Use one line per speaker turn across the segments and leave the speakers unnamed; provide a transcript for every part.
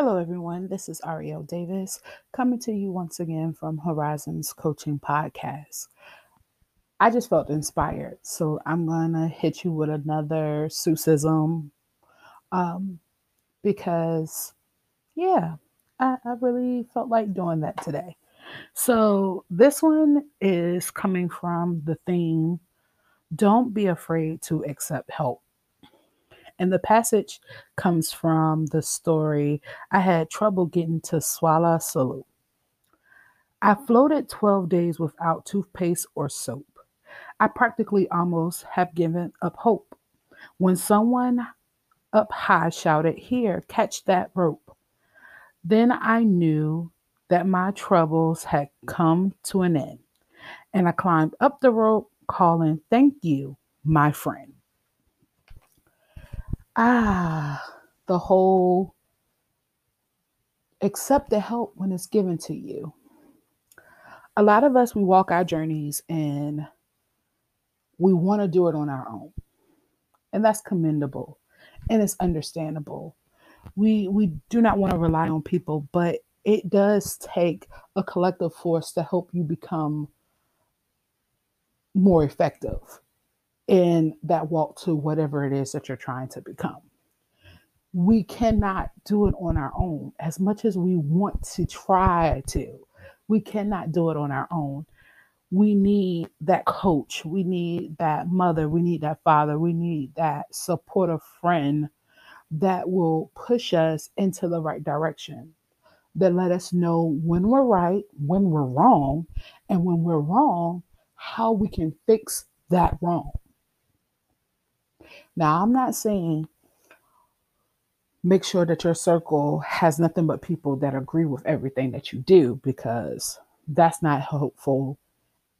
Hello, everyone. This is Ariel Davis coming to you once again from Horizons Coaching Podcast. I just felt inspired, so I'm going to hit you with another Seussism um, because, yeah, I, I really felt like doing that today. So, this one is coming from the theme Don't be afraid to accept help. And the passage comes from the story I had trouble getting to Solla Sollew. I floated 12 days without toothpaste or soap. I practically almost have given up hope when someone up high shouted, Here, catch that rope. Then I knew that my troubles had come to an end, and I climbed up the rope, calling, Thank you, my friend ah, the whole accept the help when it's given to you. A lot of us, we walk our journeys and we want to do it on our own. And that's commendable and it's understandable. We we do not want to rely on people, but it does take a collective force to help you become more effective in that walk to whatever it is that you're trying to become. We cannot do it on our own as much as we want to try to. We cannot do it on our own. We need that coach. We need that mother. We need that father. We need that supportive friend that will push us into the right direction, that let us know when we're right, when we're wrong, and when we're wrong, how we can fix that wrong. Now, I'm not saying make sure that your circle has nothing but people that agree with everything that you do because that's not helpful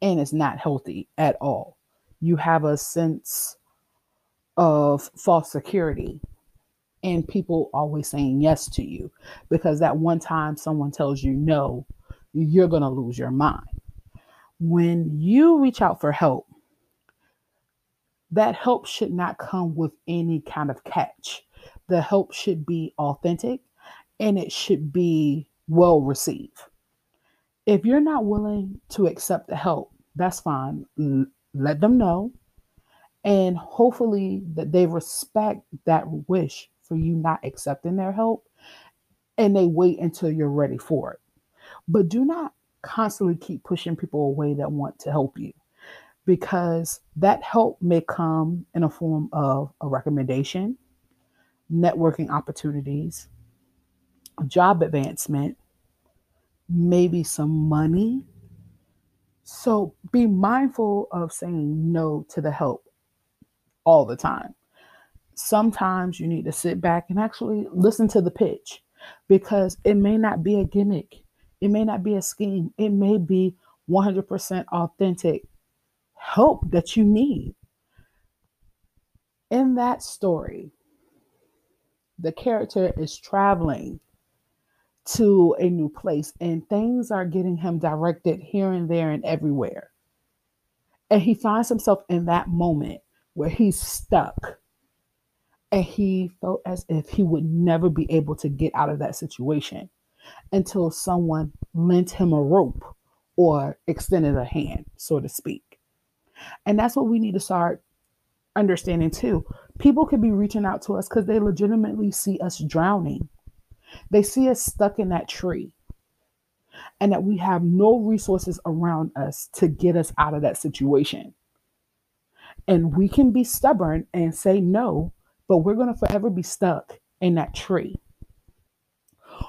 and it's not healthy at all. You have a sense of false security and people always saying yes to you because that one time someone tells you no, you're going to lose your mind. When you reach out for help, that help should not come with any kind of catch. The help should be authentic and it should be well received. If you're not willing to accept the help, that's fine. Let them know. And hopefully that they respect that wish for you not accepting their help and they wait until you're ready for it. But do not constantly keep pushing people away that want to help you because that help may come in a form of a recommendation, networking opportunities, job advancement, maybe some money. So be mindful of saying no to the help all the time. Sometimes you need to sit back and actually listen to the pitch because it may not be a gimmick, it may not be a scheme, it may be 100% authentic help that you need. In that story, the character is traveling to a new place and things are getting him directed here and there and everywhere. And he finds himself in that moment where he's stuck and he felt as if he would never be able to get out of that situation until someone lent him a rope or extended a hand, so to speak. And that's what we need to start understanding too. People could be reaching out to us because they legitimately see us drowning. They see us stuck in that tree and that we have no resources around us to get us out of that situation. And we can be stubborn and say no, but we're going to forever be stuck in that tree.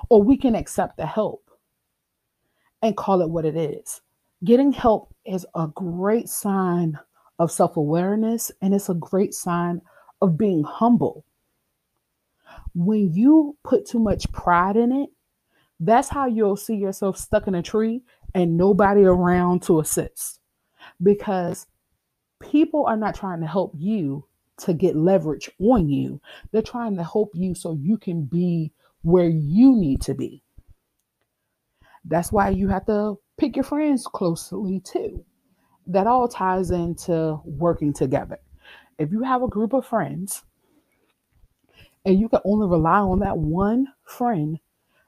Or we can accept the help and call it what it is. Getting help is a great sign of self awareness and it's a great sign of being humble. When you put too much pride in it, that's how you'll see yourself stuck in a tree and nobody around to assist because people are not trying to help you to get leverage on you. They're trying to help you so you can be where you need to be. That's why you have to pick your friends closely too. That all ties into working together. If you have a group of friends and you can only rely on that one friend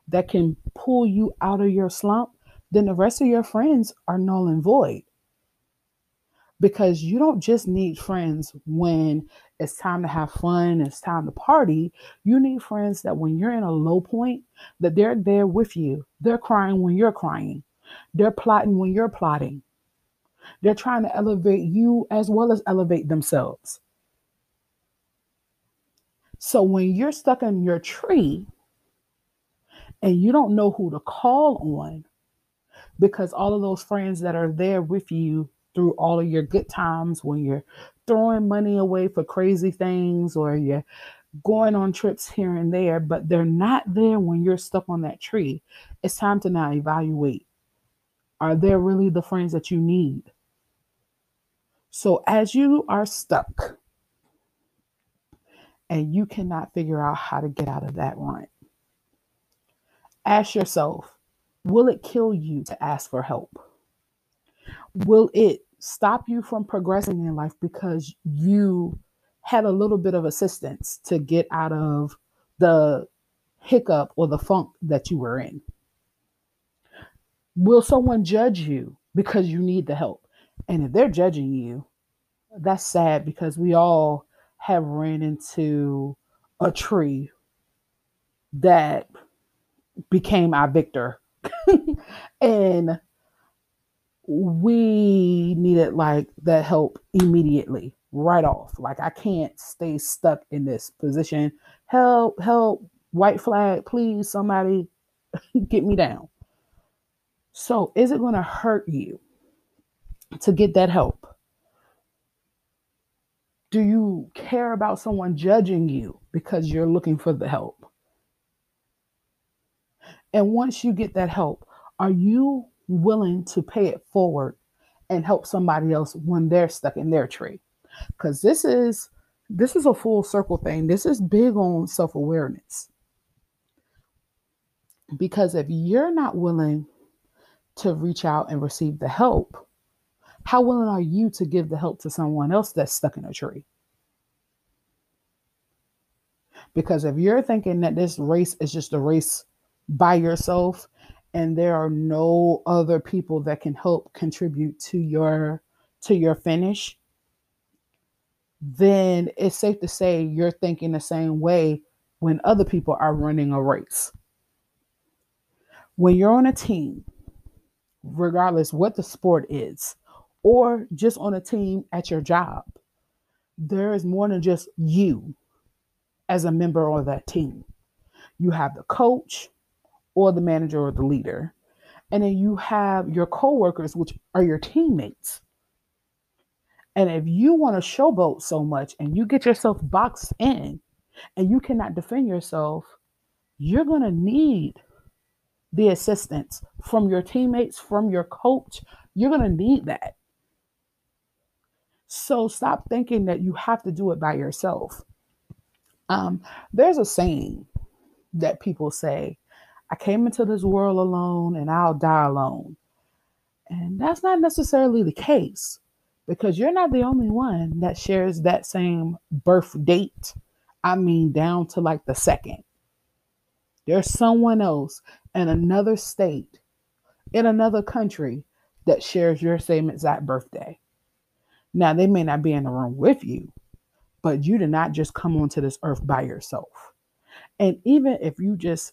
that can pull you out of your slump, then the rest of your friends are null and void. Because you don't just need friends when it's time to have fun, it's time to party. You need friends that when you're in a low point, that they're there with you. They're crying when you're crying. They're plotting when you're plotting. They're trying to elevate you as well as elevate themselves. So when you're stuck in your tree and you don't know who to call on because all of those friends that are there with you through all of your good times when you're throwing money away for crazy things or you're going on trips here and there, but they're not there when you're stuck on that tree. It's time to now evaluate are there really the friends that you need? So, as you are stuck and you cannot figure out how to get out of that rut, ask yourself will it kill you to ask for help? Will it stop you from progressing in life because you had a little bit of assistance to get out of the hiccup or the funk that you were in? Will someone judge you because you need the help? And if they're judging you, that's sad because we all have ran into a tree that became our victor. and we needed like that help immediately, right off. Like I can't stay stuck in this position. Help, help, white flag, please, somebody get me down. So, is it going to hurt you to get that help? Do you care about someone judging you because you're looking for the help? And once you get that help, are you willing to pay it forward and help somebody else when they're stuck in their tree? Because this is this is a full circle thing. This is big on self-awareness. Because if you're not willing to reach out and receive the help, how willing are you to give the help to someone else that's stuck in a tree? Because if you're thinking that this race is just a race by yourself and there are no other people that can help contribute to your to your finish, then it's safe to say you're thinking the same way when other people are running a race. When you're on a team, regardless what the sport is, or just on a team at your job, there is more than just you as a member of that team. You have the coach or the manager or the leader, and then you have your coworkers, which are your teammates. And if you want to showboat so much and you get yourself boxed in and you cannot defend yourself, you're going to need the assistance from your teammates, from your coach. You're going to need that. So stop thinking that you have to do it by yourself. Um, there's a saying that people say, I came into this world alone and I'll die alone. And that's not necessarily the case because you're not the only one that shares that same birth date. I mean, down to like the second. There's someone else in another state, in another country, that shares your same exact birthday. Now, they may not be in the room with you, but you did not just come onto this earth by yourself. And even if you just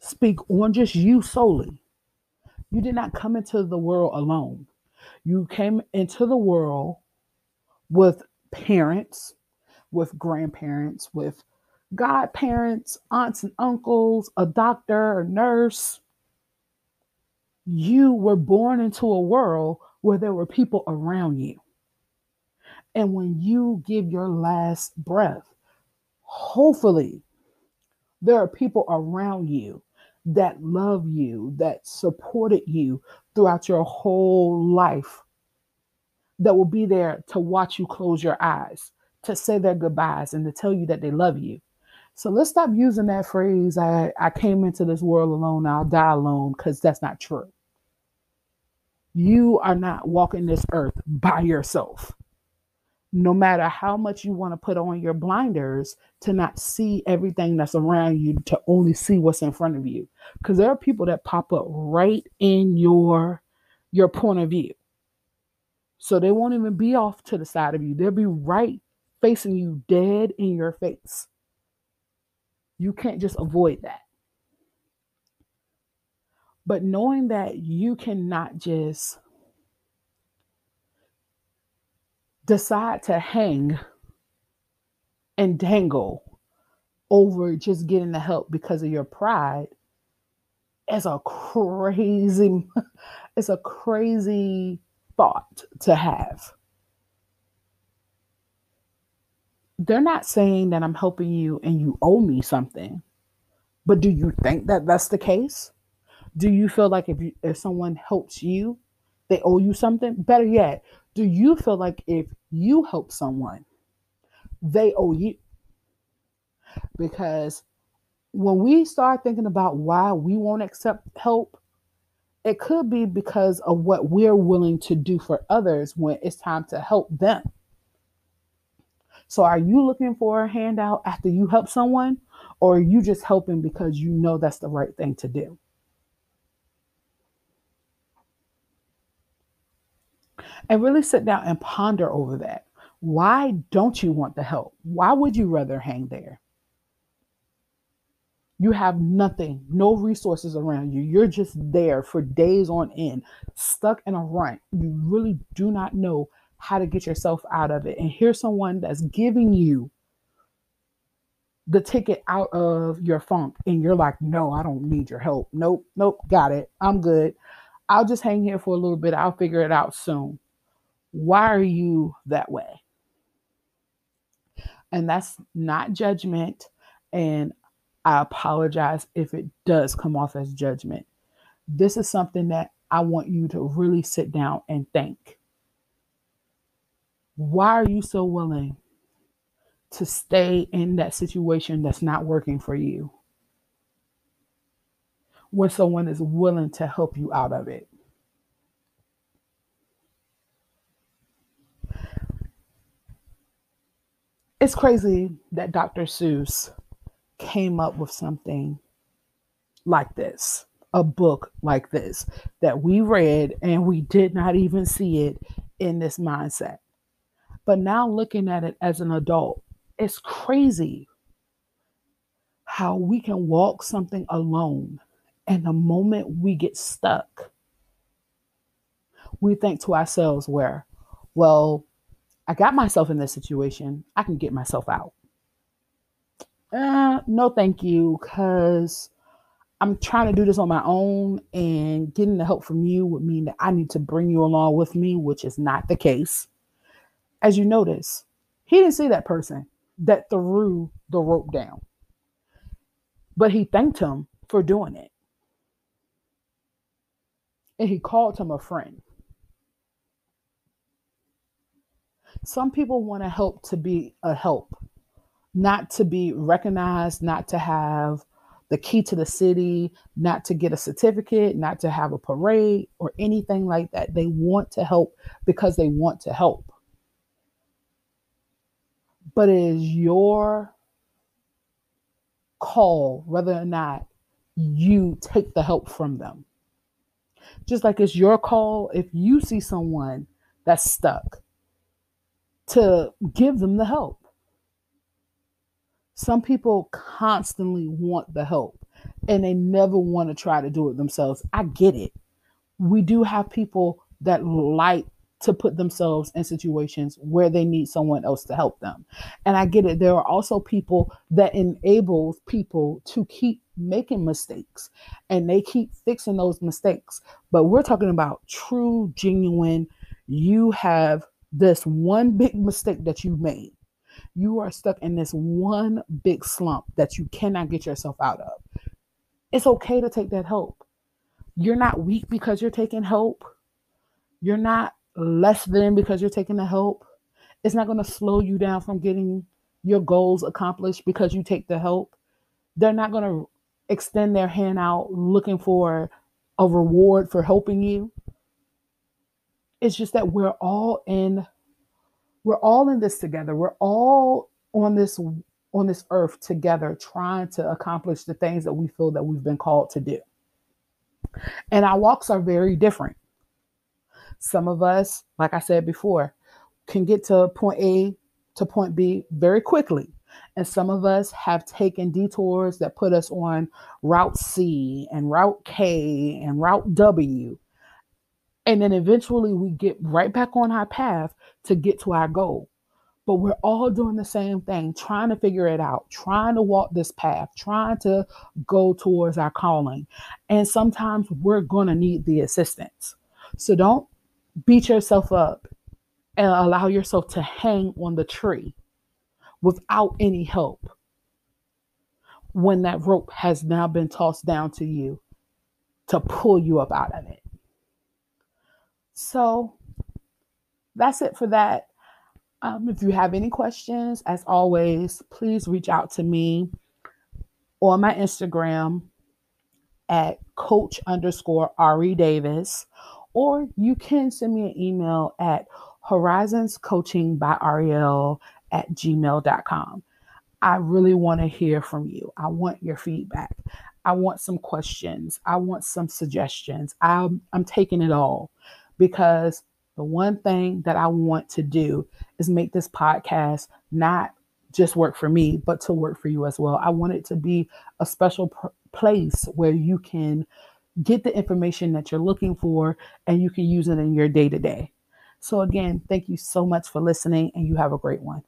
speak on just you solely, you did not come into the world alone. You came into the world with parents, with grandparents, with godparents, aunts and uncles, a doctor, a nurse. You were born into a world where there were people around you. And when you give your last breath, hopefully there are people around you that love you, that supported you throughout your whole life, that will be there to watch you close your eyes, to say their goodbyes, and to tell you that they love you. So let's stop using that phrase, I, I came into this world alone, I'll die alone, because that's not true. You are not walking this earth by yourself. no matter how much you want to put on your blinders to not see everything that's around you to only see what's in front of you because there are people that pop up right in your your point of view so they won't even be off to the side of you they'll be right facing you dead in your face you can't just avoid that. But knowing that you cannot just decide to hang and dangle over just getting the help because of your pride is a crazy it's a crazy thought to have they're not saying that i'm helping you and you owe me something but do you think that that's the case do you feel like if you, if someone helps you they owe you something better yet do you feel like if you help someone, they owe you? Because when we start thinking about why we won't accept help, it could be because of what we're willing to do for others when it's time to help them. So, are you looking for a handout after you help someone, or are you just helping because you know that's the right thing to do? and really sit down and ponder over that. Why don't you want the help? Why would you rather hang there? You have nothing, no resources around you. You're just there for days on end, stuck in a rut. You really do not know how to get yourself out of it. And here's someone that's giving you the ticket out of your funk, and you're like, no, I don't need your help. Nope, nope, got it. I'm good. I'll just hang here for a little bit. I'll figure it out soon. Why are you that way? And that's not judgment. And I apologize if it does come off as judgment. This is something that I want you to really sit down and think. Why are you so willing to stay in that situation that's not working for you when someone is willing to help you out of it? It's crazy that Dr. Seuss came up with something like this, a book like this that we read and we did not even see it in this mindset. But now looking at it as an adult, it's crazy how we can walk something alone and the moment we get stuck, we think to ourselves, where, well, I got myself in this situation. I can get myself out. Uh, no, thank you, because I'm trying to do this on my own, and getting the help from you would mean that I need to bring you along with me, which is not the case. As you notice, he didn't see that person that threw the rope down, but he thanked him for doing it. And he called him a friend. Some people want to help to be a help, not to be recognized, not to have the key to the city, not to get a certificate, not to have a parade or anything like that. They want to help because they want to help. But it is your call whether or not you take the help from them. Just like it's your call if you see someone that's stuck to give them the help. Some people constantly want the help and they never want to try to do it themselves. I get it. We do have people that like to put themselves in situations where they need someone else to help them. And I get it. There are also people that enable people to keep making mistakes and they keep fixing those mistakes. But we're talking about true, genuine, you have this one big mistake that you made. You are stuck in this one big slump that you cannot get yourself out of. It's okay to take that help. You're not weak because you're taking help. You're not less than because you're taking the help. It's not going to slow you down from getting your goals accomplished because you take the help. They're not going to extend their hand out looking for a reward for helping you. It's just that we're all in we're all in this together. We're all on this on this earth together trying to accomplish the things that we feel that we've been called to do. And our walks are very different. Some of us, like I said before, can get to point A to point B very quickly. And some of us have taken detours that put us on Route C and Route K and Route W. And then eventually we get right back on our path to get to our goal. But we're all doing the same thing, trying to figure it out, trying to walk this path, trying to go towards our calling. And sometimes we're going to need the assistance. So don't beat yourself up and allow yourself to hang on the tree without any help when that rope has now been tossed down to you to pull you up out of it. So that's it for that. Um, if you have any questions, as always, please reach out to me on my Instagram at coach underscore Ari Davis, or you can send me an email at horizons coaching by Ariel at gmail.com. I really want to hear from you. I want your feedback. I want some questions. I want some suggestions. I'm, I'm taking it all because the one thing that I want to do is make this podcast not just work for me, but to work for you as well. I want it to be a special pr- place where you can get the information that you're looking for and you can use it in your day to day. So, again, thank you so much for listening, and you have a great one.